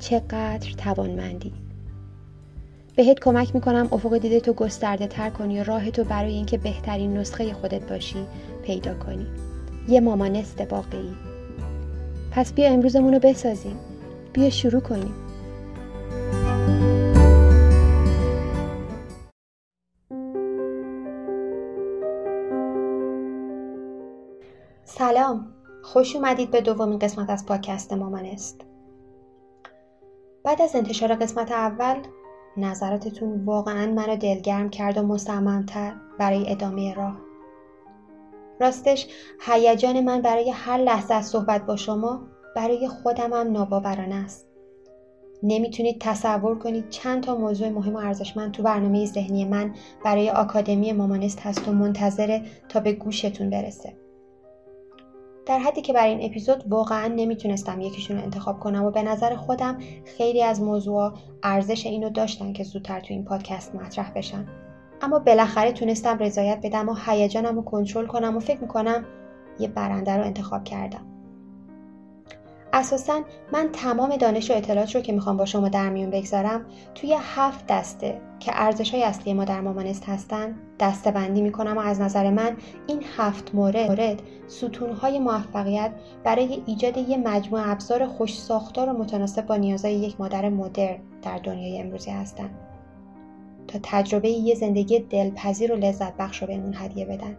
چقدر توانمندی. بهت کمک می‌کنم افق دیده تو گسترده تر کنی و راه تو برای اینکه بهترین نسخه خودت باشی پیدا کنی. یه مامانست واقعی پس بیا امروزمون رو بسازیم. بیا شروع کنیم. سلام. خوش اومدید به دومین قسمت از پادکست مامانست بعد از انتشار قسمت اول نظراتتون واقعا منو دلگرم کرد و مصممتر برای ادامه راه. راستش هیجان من برای هر لحظه از صحبت با شما برای خودم هم ناباورانه است. نمی‌تونید تصور کنید چند تا موضوع مهم و ارزشمند تو برنامه ذهنی من برای آکادمی مامانست هست و منتظره تا به گوشتون برسه. در حدی که برای این اپیزود واقعا نمی‌تونستم یکیشون رو انتخاب کنم و به نظر خودم خیلی از موضوع ارزش اینو داشتن که زودتر تو این پادکست مطرح بشن. اما بالاخره تونستم رضایت بدم و هیجانم رو کنترل کنم و فکر می‌کنم یه برنده رو انتخاب کردم. اساسا من تمام دانش و اطلاعات رو که می‌خوام با شما در میون بگذارم توی هفت دسته که ارزش های اصلی ما در مامانست هستن دسته بندی می‌کنم و از نظر من این هفت مورد, مورد ستون های موفقیت برای ایجاد یه مجموعه ابزار خوش ساختار و متناسب با نیازهای یک مادر مدرن در دنیای امروزی هستن. تا تجربه یه زندگی دلپذیر و لذت بخش رو بهمون هدیه بدن.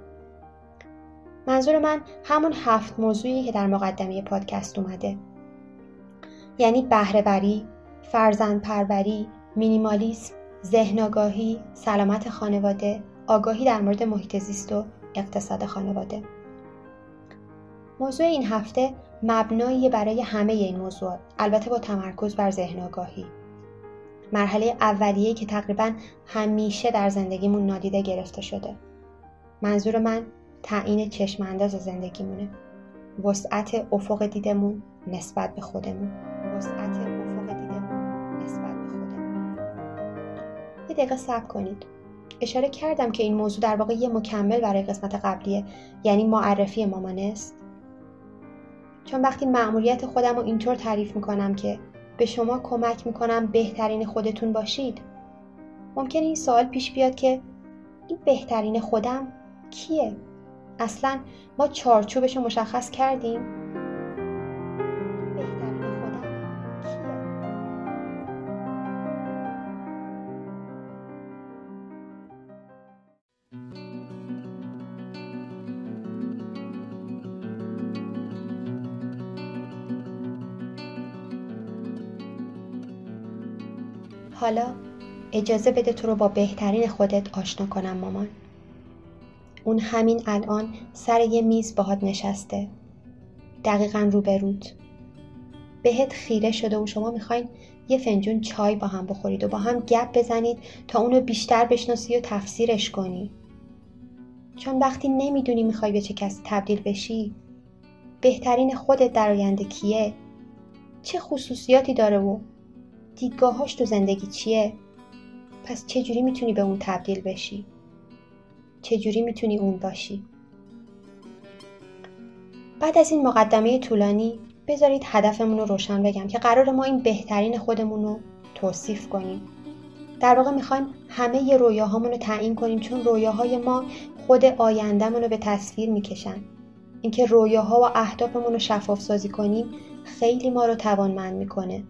منظور من همون هفت موضوعی که در مقدمه پادکست اومده. یعنی بهرهوری، فرزند پروری، مینیمالیسم، ذهن سلامت خانواده، آگاهی در مورد محیط زیست و اقتصاد خانواده. موضوع این هفته مبنایی برای همه این موضوعات البته با تمرکز بر ذهن آگاهی مرحله اولیه که تقریبا همیشه در زندگیمون نادیده گرفته شده. منظور من تعیین چشم انداز زندگیمونه. وسعت افق دیدمون نسبت به خودمون. وسعت افق دیدمون نسبت به خودمون. یه دقیقه صبر کنید. اشاره کردم که این موضوع در واقع یه مکمل برای قسمت قبلیه. یعنی معرفی مامانست چون وقتی مأموریت خودم رو اینطور تعریف می‌کنم که به شما کمک می‌کنم بهترین خودتون باشید ممکن این سوال پیش بیاد که این بهترین خودم کیه؟ اصلا ما چارچوبش رو مشخص کردیم. بهترین خودم کیه؟ حالا اجازه بده تو رو با بهترین خودت آشنا کنم مامان. اون همین الان سر یه میز باهات نشسته. دقیقا روبروت بهت خیره شده و شما می‌خواین یه فنجون چای با هم بخورید و با هم گپ بزنید تا اونو بیشتر بشناسی و تفسیرش کنی. چون وقتی نمی‌دونی می‌خوای به چه کسی تبدیل بشی بهترین خودت در آینده کیه؟ چه خصوصیاتی داره و دیدگاهاش تو زندگی چیه؟ پس چجوری می‌تونی به اون تبدیل بشی؟ چجوری می‌تونی اون باشی؟ بعد از این مقدمه طولانی بذارید هدفمون رو روشن بگم که قرار ما این بهترین خودمون رو توصیف کنیم. در واقع می‌خوایم همه ی رویاهامون رو تعیین کنیم چون رویاهای ما خود آیندهمون رو به تصویر می‌کشن. اینکه رویاها و اهدافمون رو شفاف سازی کنیم خیلی ما رو توانمند می‌کنه.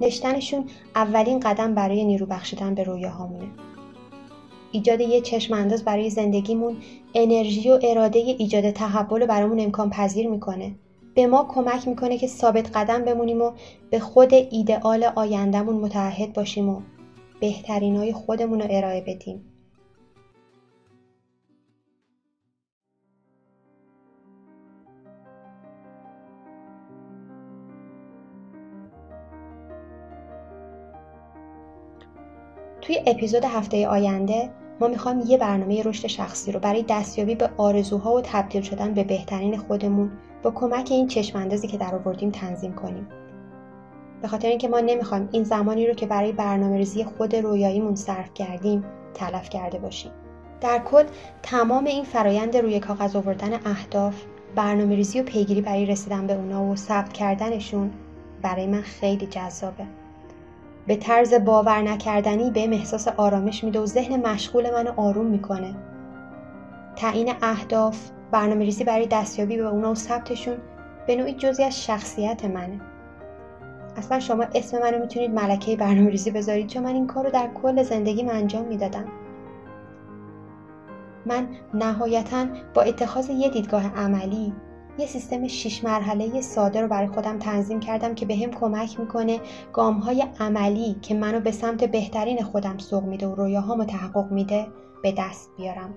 نشتنشون اولین قدم برای نیرو بخشیدن به رویاهامونه. ایجاد یه چشم انداز برای زندگیمون انرژی و اراده ایجاد تحول برامون امکان پذیر می‌کنه. به ما کمک می‌کنه که ثابت قدم بمونیم و به خود ایدئال آیندهمون متعهد باشیم و بهترین های خودمون رو ارائه بدیم. توی اپیزود هفته آینده ما می‌خوایم یه برنامه رشد شخصی رو برای دستیابی به آرزوها و تبدیل شدن به بهترین خودمون با کمک این چشماندازی که در آوردیم تنظیم کنیم. به خاطر اینکه ما نمی‌خوایم این زمانی رو که برای برنامه ریزی خود رویاییمون صرف کردیم تلف کرده باشیم. در کل تمام این فرایند روی کاغذ آوردن اهداف، برنامه ریزی و پیگیری برای رسیدن به اونا و ثبت کردنشون برای من خیلی جذابه. به طرز باور نکردنی به احساس آرامش میده و ذهن مشغول منو آروم می‌کنه. تعیین اهداف برنامه ریزی برای دستیابی به اونا و ثبتشون به نوعی جزی از شخصیت منه. اصلا شما اسم منو می‌تونید ملکه برنامه ریزی بذارید چون من این کار رو در کل زندگیم انجام می‌دادم. من نهایتا با اتخاذ یه دیدگاه عملی یه سیستم شیش مرحله ساده رو برای خودم تنظیم کردم که به کمک می‌کنه گام های عملی که منو به سمت بهترین خودم سوق میده و رویاهامو تحقق میده به دست بیارم.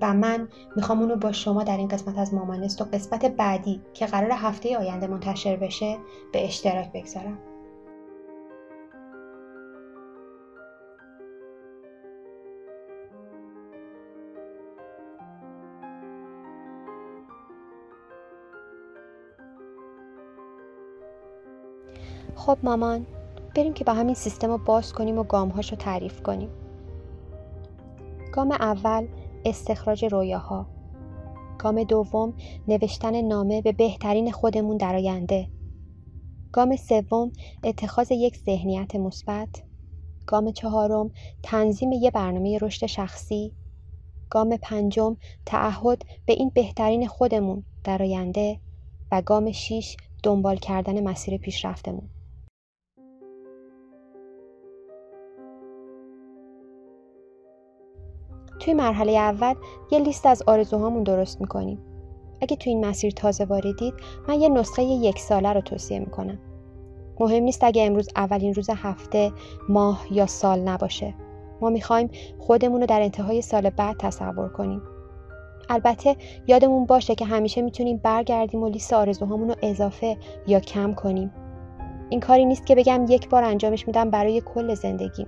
و من می‌خوام اونو با شما در این قسمت از مامانست و قسمت بعدی که قرار هفته آینده منتشر بشه به اشتراک بگذارم. خب مامان بریم که با همین سیستم رو باز کنیم و گامهاش رو تعریف کنیم. گام اول استخراج رویاها. گام دوم نوشتن نامه به بهترین خودمون در آینده. گام سوم اتخاذ یک ذهنیت مثبت. گام چهارم تنظیم یه برنامه رشد شخصی. گام پنجم تعهد به این بهترین خودمون در آینده. و گام شیش دنبال کردن مسیر پیشرفتمون. توی مرحله اول یه لیست از آرزوهامون درست می‌کنیم. اگه توی این مسیر تازه واردید من یه نسخه یک ساله رو توصیه می‌کنم. مهم نیست اگه امروز اولین روز هفته، ماه یا سال نباشه. ما می‌خوایم خودمون رو در انتهای سال بعد تصور کنیم. البته یادمون باشه که همیشه می‌تونیم برگردیم و لیست آرزوهامون رو اضافه یا کم کنیم. این کاری نیست که بگم یک بار انجامش میدم برای کل زندگیم.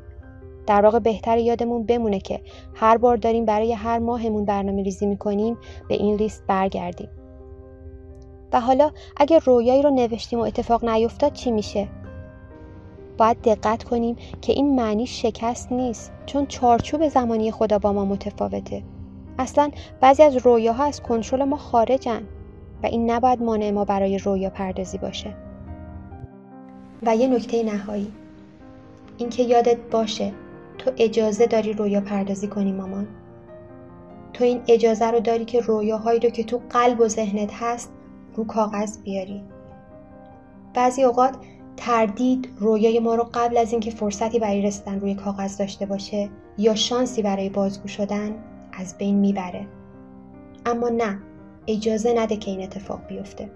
در واقع بهتر یادمون بمونه که هر بار داریم برای هر ماهمون برنامه ریزی می‌کنیم به این لیست برگردیم. و حالا اگر رویایی رو نوشتیم و اتفاق نیفتاد چی میشه؟ باید دقت کنیم که این معنی شکست نیست چون چارچوب زمانی خدا با ما متفاوته. اصلا بعضی از رویاها از کنترل ما خارجن و این نباید مانع ما برای رویا پردازی باشه. و یه نکته نهایی. اینکه یادت باشه تو اجازه داری رویا پردازی کنی مامان؟ تو این اجازه رو داری که رویاهایی رو که تو قلب و ذهنت هست رو کاغذ بیاری. بعضی اوقات تردید رویای ما رو قبل از اینکه فرصتی برای رسیدن روی کاغذ داشته باشه یا شانسی برای بازگو شدن از بین می‌بره. اما نه اجازه نده که این اتفاق بیفته.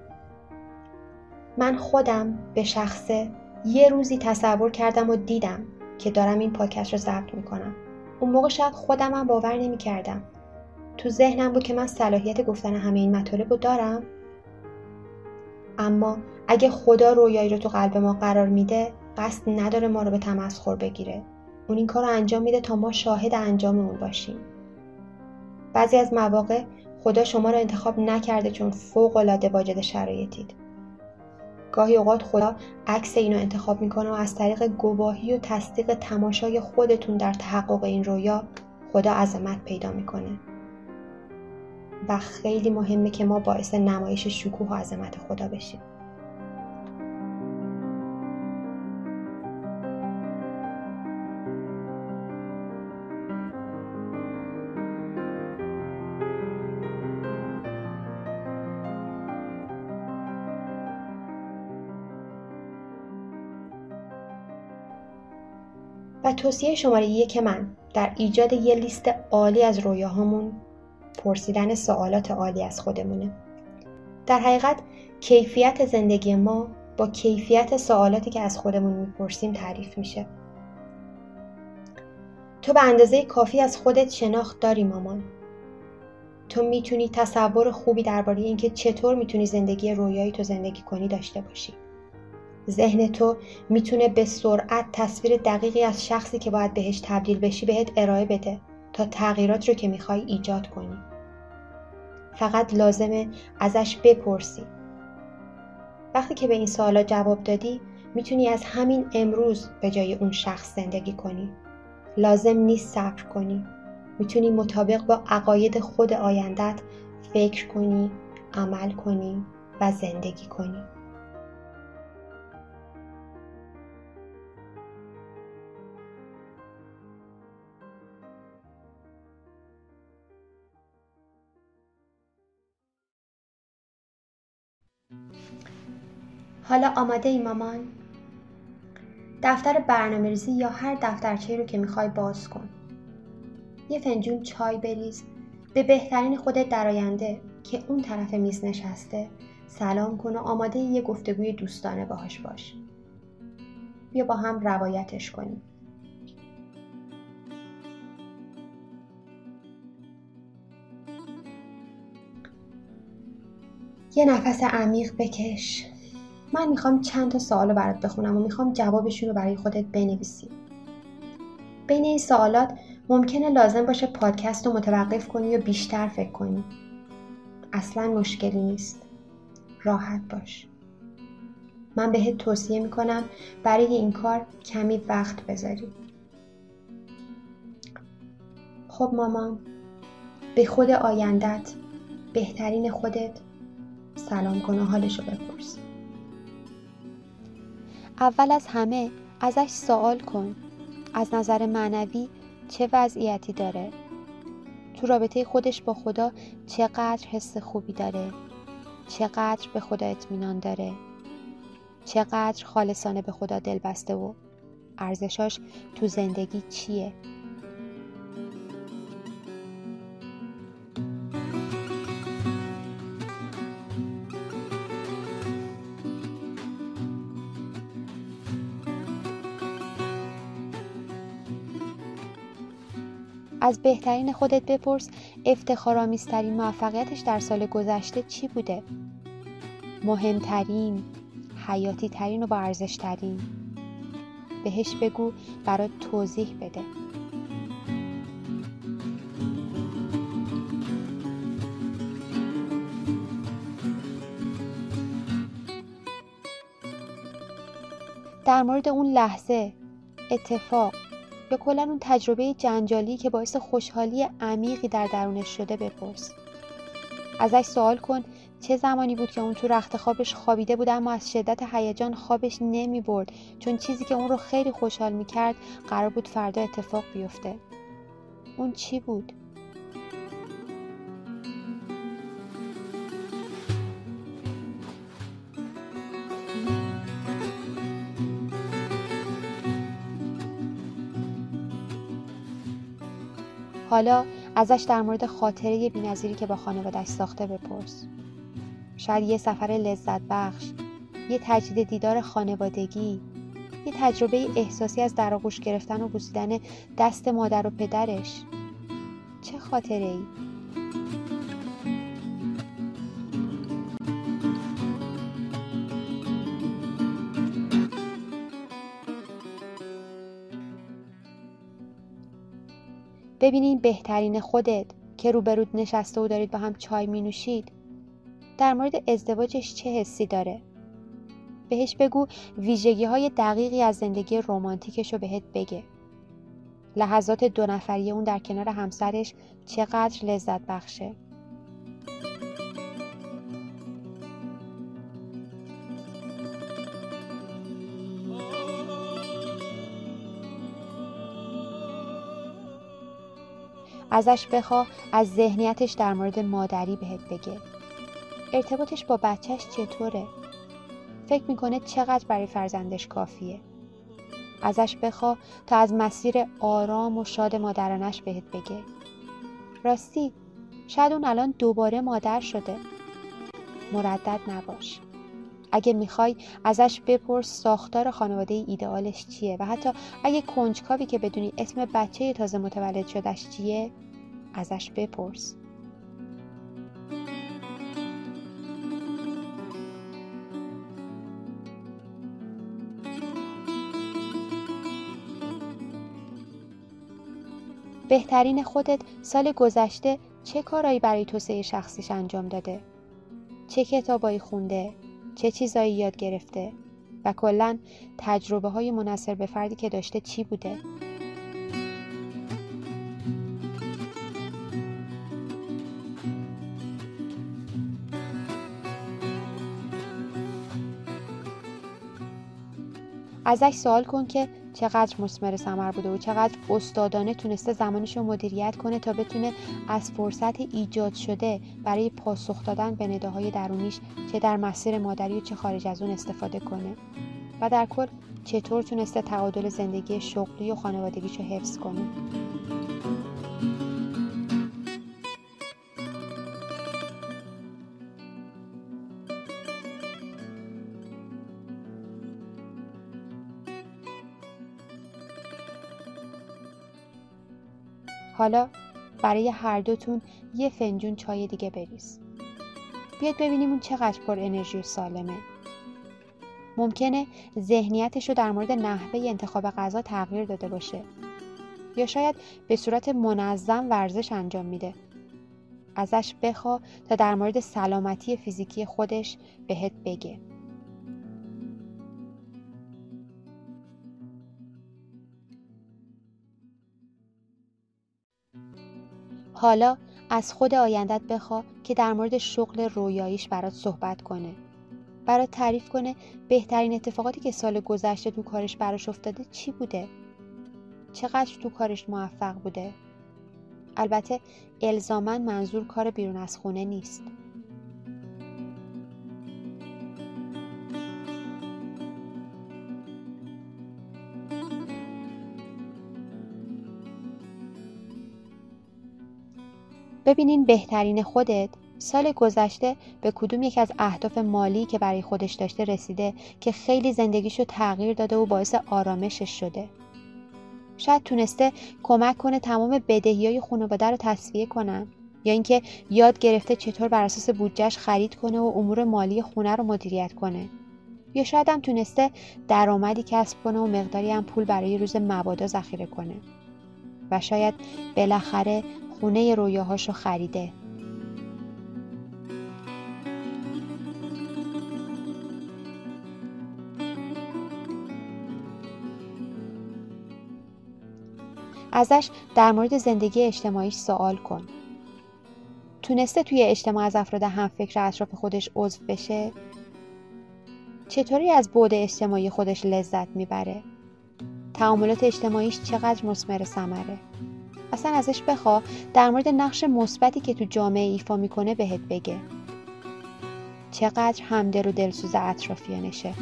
من خودم به شخصه یه روزی تصور کردم و دیدم که دارم این پادکست رو ضبط می‌کنم. اون موقع شاید خودم هم باور نمی‌کردم. تو ذهنم بود که من صلاحیت گفتن همه این مطالب رو دارم. اما اگه خدا رویایی رو تو قلب ما قرار میده قصد نداره ما رو به تمسخر بگیره. اون این کار رو انجام میده تا ما شاهد انجام اون باشیم. بعضی از مواقع خدا شما رو انتخاب نکرده چون فوق العاده واجد شرایطید. گاهی اوقات خدا عکس اینو انتخاب می‌کنه و از طریق گواهی و تصدیق تماشای خودتون در تحقق این رویا خدا عظمت پیدا می‌کنه. و خیلی مهمه که ما باعث نمایش شکوه و عظمت خدا بشیم. و توصیه شماره یک من در ایجاد یه لیست عالی از رویاهامون پرسیدن سوالات عالی از خودمونه. در حقیقت کیفیت زندگی ما با کیفیت سوالاتی که از خودمون می‌پرسیم تعریف میشه. تو به اندازه کافی از خودت شناخت داری مامان. تو می‌تونی تصور خوبی درباره اینکه چطور می‌تونی زندگی رویایی تو زندگی کنی داشته باشی. ذهن تو می‌تونه به سرعت تصویر دقیقی از شخصی که باید بهش تبدیل بشی بهت ارائه بده تا تغییرات رو که می‌خوای ایجاد کنی. فقط لازمه ازش بپرسی. وقتی که به این سوالا جواب دادی می‌تونی از همین امروز به جای اون شخص زندگی کنی. لازم نیست صبر کنی. می‌تونی مطابق با عقاید خود آیندت فکر کنی عمل کنی و زندگی کنی. حالا آماده ای مامان؟ دفتر برنامه ریزی یا هر دفترچه رو که می‌خوای باز کن. یه فنجون چای بریز به بهترین خودت در آینده که اون طرف میز نشسته سلام کن و آماده یه گفتگوی دوستانه باهاش باش. بیا با هم روایتش کنیم. یه نفس عمیق بکش من می‌خوام چند تا سوال برات بخونم و می‌خوام جوابشون رو برای خودت بنویسی. بین این سوالات ممکنه لازم باشه پادکست رو متوقف کنی و بیشتر فکر کنی. اصلا مشکلی نیست. راحت باش. من بهت توصیه می‌کنم برای این کار کمی وقت بذاری. خب مامان به خود آیندت بهترین خودت سلام کن و حالشو بپرس. اول از همه ازش سوال کن. از نظر معنوی چه وضعیتی داره؟ تو رابطه خودش با خدا چقدر حس خوبی داره؟ چقدر به خدا اطمینان داره؟ چقدر خالصانه به خدا دل بسته و ارزشاش تو زندگی چیه؟ از بهترین خودت بپرس افتخارآمیزترین موفقیتش در سال گذشته چی بوده؟ مهمترین حیاتی ترین و با ارزش ترین بهش بگو برات توضیح بده. در مورد اون لحظه اتفاق یا کلا اون تجربه جنجالی که باعث خوشحالی عمیقی در درونش شده بپرس. ازش سوال کن چه زمانی بود که اون تو رخت خوابش خوابیده بود اما از شدت هیجان خوابش نمی برد؟ چون چیزی که اون رو خیلی خوشحال می کرد قرار بود فردا اتفاق بیفته. اون چی بود؟ حالا ازش در مورد خاطره بینظیری که با خانوادش ساخته بپرس شاید یه سفر لذت بخش یه تجدید دیدار خانوادگی یه تجربه احساسی از در آغوش گرفتن و بوسیدن دست مادر و پدرش چه خاطره ای؟ ببینین بهترین خودت که روبرود نشسته و دارید با هم چای می نوشید در مورد ازدواجش چه حسی داره؟ بهش بگو ویژگی های دقیقی از زندگی رومانتیکش رو بهت بگه. لحظات دو نفری اون در کنار همسرش چقدر لذت بخشه. ازش بخوا از ذهنیتش در مورد مادری بهت بگه. ارتباطش با بچهش چطوره؟ فکر می‌کنه چقدر برای فرزندش کافیه. ازش بخوا تا از مسیر آرام و شاد مادرانش بهت بگه. راستی شاید اون الان دوباره مادر شده. مردد نباش. اگه می‌خوای ازش بپرس ساختار خانواده ایدئالش چیه و حتی اگه کنجکاوی که بدونی اسم بچه تازه متولد شدش چیه؟ ازش بپرس بهترین خودت سال گذشته چه کارایی برای توسعه شخصیش انجام داده؟ چه کتابایی خونده؟ چه چیزایی یاد گرفته؟ و کلا تجربه های منصر به فردی که داشته چی بوده؟ ازش سوال کن که چقدر مسمر ثمر بوده و چقدر استادانه تونسته زمانش رو مدیریت کنه تا بتونه از فرصت ایجاد شده برای پاسخ دادن به نداهای درونیش چه در مسیر مادری و چه خارج از اون استفاده کنه و در کل چطور تونسته تعادل زندگی شغلی و خانوادگیش رو حفظ کنه. حالا برای هر دوتون یه فنجون چای دیگه بریز. بیاد ببینیم اون چقدر پر انرژی و سالمه. ممکنه ذهنیتش رو در مورد نحوه انتخاب غذا تغییر داده باشه. یا شاید به صورت منظم ورزش انجام میده. ازش بخوا تا در مورد سلامتی فیزیکی خودش بهت بگه. حالا از خود آیندت بخوا که در مورد شغل رویاییش برات صحبت کنه. برات تعریف کنه بهترین اتفاقاتی که سال گذشته تو کارش براش افتاده چی بوده؟ چقدر تو کارش موفق بوده؟ البته الزامن منظور کار بیرون از خونه نیست. ببینین بهترین خودت. سال گذشته به کدوم یک از اهداف مالی که برای خودش داشته رسیده که خیلی زندگیشو تغییر داده و باعث آرامشش شده؟ شاید تونسته کمک کنه تمام بدهی های خانواده رو تصفیه کنن. یا اینکه یاد گرفته چطور بر اساس بودجهش خرید کنه و امور مالی خونه رو مدیریت کنه. یا شاید هم تونسته درآمدی کسب کنه و مقداری هم پول برای روز مبادا ذخیره کنه. و شاید بالاخره خونه رویاهاشو خریده. ازش در مورد زندگی اجتماعیش سوال کن. تونسته توی اجتماع از افراد همفکر اطراف خودش عضو بشه؟ چطوری از بعد اجتماعی خودش لذت می‌بره؟ تعاملات اجتماعیش چقدر مسمر ثمره؟ اصلا ازش بخوا در مورد نقش مثبتی که تو جامعه ایفا می‌کنه بهت بگه. چقدر همدل و دلسوز اطرافیانشه.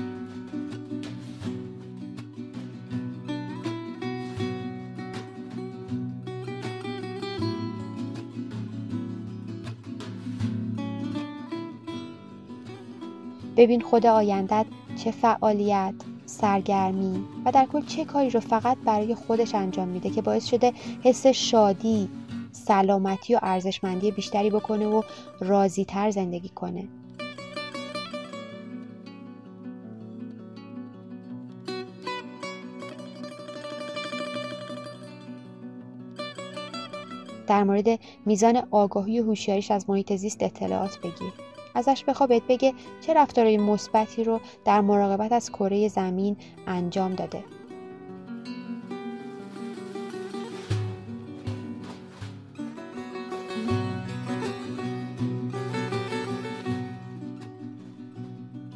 ببین خود آیندت چه فعالیت. سرگرمی و در کل چه کاری رو فقط برای خودش انجام میده که باعث شده حس شادی سلامتی و ارزشمندی بیشتری بکنه و راضی تر زندگی کنه. در مورد میزان آگاهی و هوشیاریش از محیط زیست اطلاعات بگیر. ازش بخوا بگه چه رفتارهای مثبتی رو در مراقبت از کره زمین انجام داده.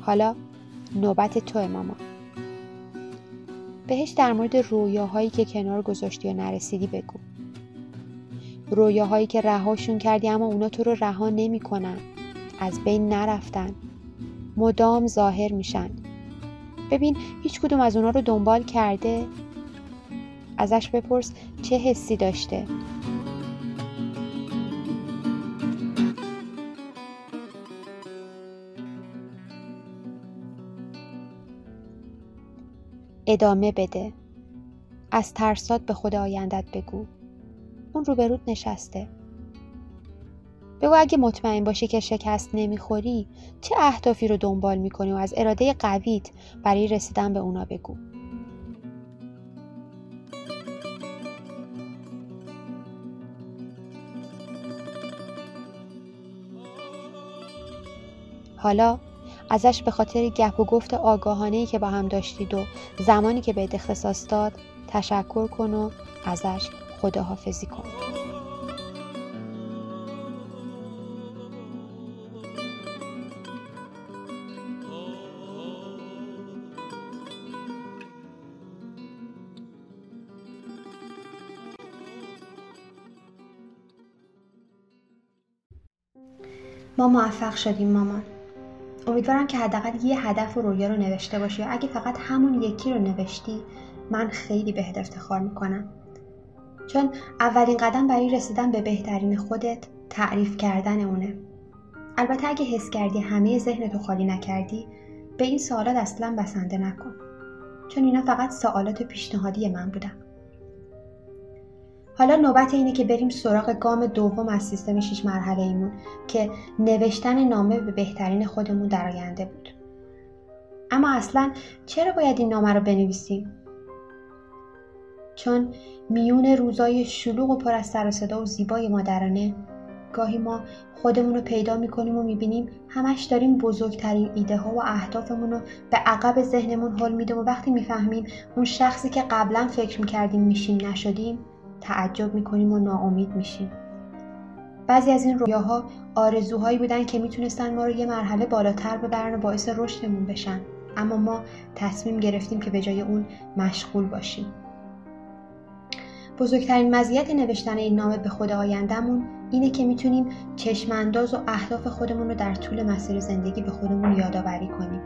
حالا نوبت تو ماما. بهش در مورد رویاهایی که کنار گذاشتی و نرسیدی بگو. رویاهایی که رهاشون کردی اما اونا تو رو رها نمی‌کنن. از بین نرفتن. مدام ظاهر میشن. ببین هیچ کدوم از اونا رو دنبال کرده؟ ازش بپرس چه حسی داشته. ادامه بده. از ترسات به خود آیندت بگو. اون روبرود نشسته. بگو اگه مطمئن باشی که شکست نمی‌خوری چه اهدافی رو دنبال می‌کنی و از اراده قویت برای رسیدن به اونا بگو؟ حالا ازش به خاطر گپ و گفت که با هم داشتید و زمانی که به اختصاص داد تشکر کن و ازش خداحافظی کن. ما موفق شدیم مامان. امیدوارم که حداقل یه هدف و رویا رو نوشته باشی اگه فقط همون یکی رو نوشتی من خیلی بهت افتخار می‌کنم. چون اولین قدم برای رسیدن به بهترین خودت تعریف کردن اونه. البته اگه حس کردی همه ذهنتو خالی نکردی به این سوالات اصلا بسنده نکن. چون اینا فقط سوالات پیشنهادی من بودن. حالا نوبت اینه که بریم سراغ گام دوم از سیستم شیش مرحله ایمون که نوشتن نامه به بهترین خودمون در آینده بود. اما اصلا چرا باید این نامه رو بنویسیم؟ چون میون روزای شلوغ و پر از سر و صدا و زیبای مادرانه گاهی ما خودمون رو پیدا می‌کنیم و می‌بینیم همش داریم بزرگترین ایده ها و اهدافمون رو به عقب ذهنمون حل میدیم و وقتی می‌فهمیم اون شخصی که قبلا فکر می‌کردیم میشیم نشدیم تعجب می‌کنیم و ناامید میشیم. بعضی از این رویاها آرزوهایی بودن که می‌تونستن ما رو یه مرحله بالاتر ببرن و باعث رشدمون بشن. اما ما تصمیم گرفتیم که به جای اون مشغول باشیم. بزرگترین مزیت نوشتن این نامه به خود آیندهمون اینه که می‌تونیم چشمانداز و اهداف خودمون رو در طول مسیر زندگی به خودمون یادآوری کنیم.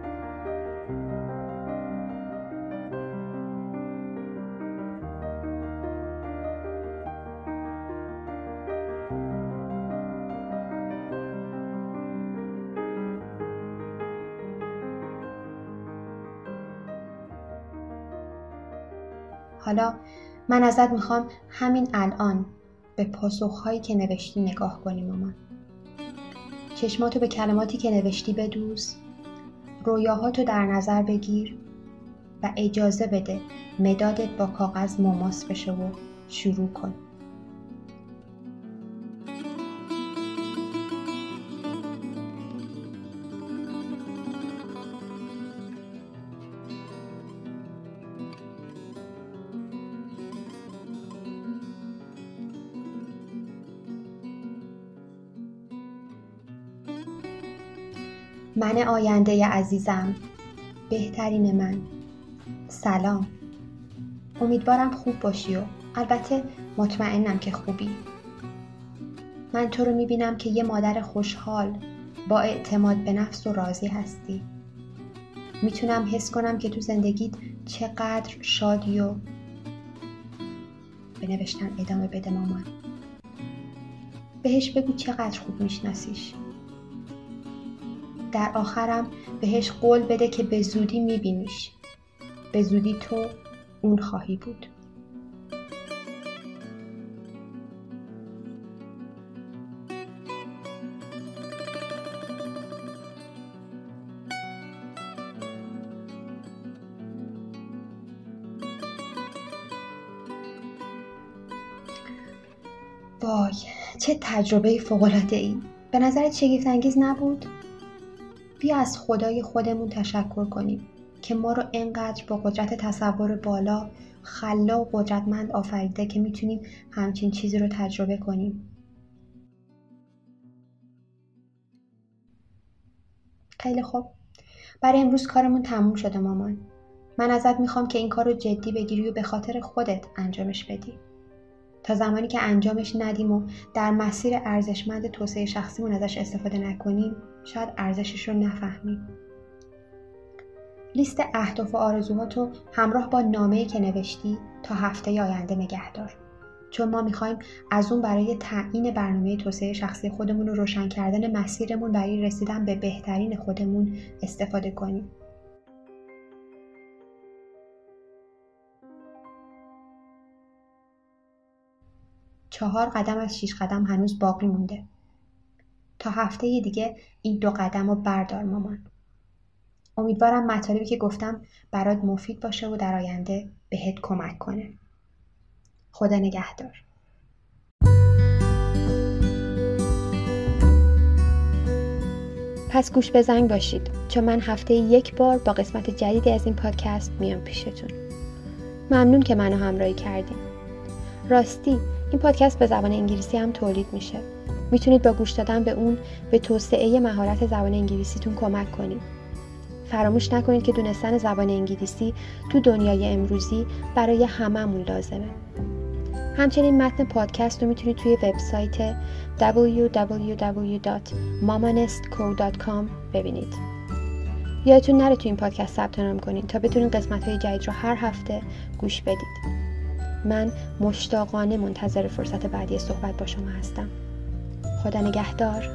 حالا من ازت می‌خوام همین الان به پاسخهایی که نوشتی نگاه کنی مامان. چشماتو به کلماتی که نوشتی بدوز رویاهاتو در نظر بگیر و اجازه بده مدادت با کاغذ مماس بشه و شروع کن. من آینده عزیزم بهترین من. سلام. امیدوارم خوب باشی و البته مطمئنم که خوبی. من تو رو می‌بینم که یه مادر خوشحال با اعتماد به نفس و راضی هستی. می‌تونم حس کنم که تو زندگیت چقدر شادی و به نوشتن ادامه بده مامان. بهش بگو چقدر خوب میشناسیش. در آخرم بهش قول بده که به زودی میبینیش. به زودی تو اون خواهی بود. وای چه تجربه فوقالعاده ای به نظرت شگفت انگیز نبود؟ بیا از خدای خودمون تشکر کنیم که ما رو انقدر با قدرت تصور بالا خلا و قدرتمند آفریده که می‌تونیم همچین چیزی رو تجربه کنیم. خیلی خوب. برای امروز کارمون تموم شده مامان. من ازت می‌خوام که این کار رو جدی بگیری و به خاطر خودت انجامش بدی. تا زمانی که انجامش ندیم و در مسیر ارزشمند توسعه شخصیمون ازش استفاده نکنیم شاید ارزشش رو نفهمیم لیست اهداف و آرزوهاتو همراه با نامه‌ای که نوشتی تا هفته آینده نگهدار. چون ما می‌خوایم از اون برای تعیین برنامه توسعه شخصی خودمون و روشن کردن مسیرمون برای رسیدن به بهترین خودمون استفاده کنیم. چهار قدم از شیش قدم هنوز باقی مونده. تا هفته دیگه این دو قدم رو بردار مامان. امیدوارم مطالبی که گفتم برات مفید باشه و در آینده بهت کمک کنه. خدا نگهدار. پس گوش به زنگ باشید چون من هفته یک بار با قسمت جدیدی از این پادکست میام پیشتون. ممنون که منو همراهی کردیم. راستی این پادکست به زبان انگلیسی هم تولید میشه. می‌تونید با گوش دادن به اون به توسعه مهارت زبان انگلیسیتون کمک کنید. فراموش نکنید که دونستن زبان انگلیسی تو دنیای امروزی برای هممون لازمه. همچنین متن پادکست رو می‌تونید توی وبسایت www.mamanestco.com ببینید. یادتون نره توی این پادکست ثبت نام کنید تا بتونید قسمت های جدید رو هر هفته گوش بدید. من مشتاقانه منتظر فرصت بعدی صحبت با شما هستم. خدا نگهدار.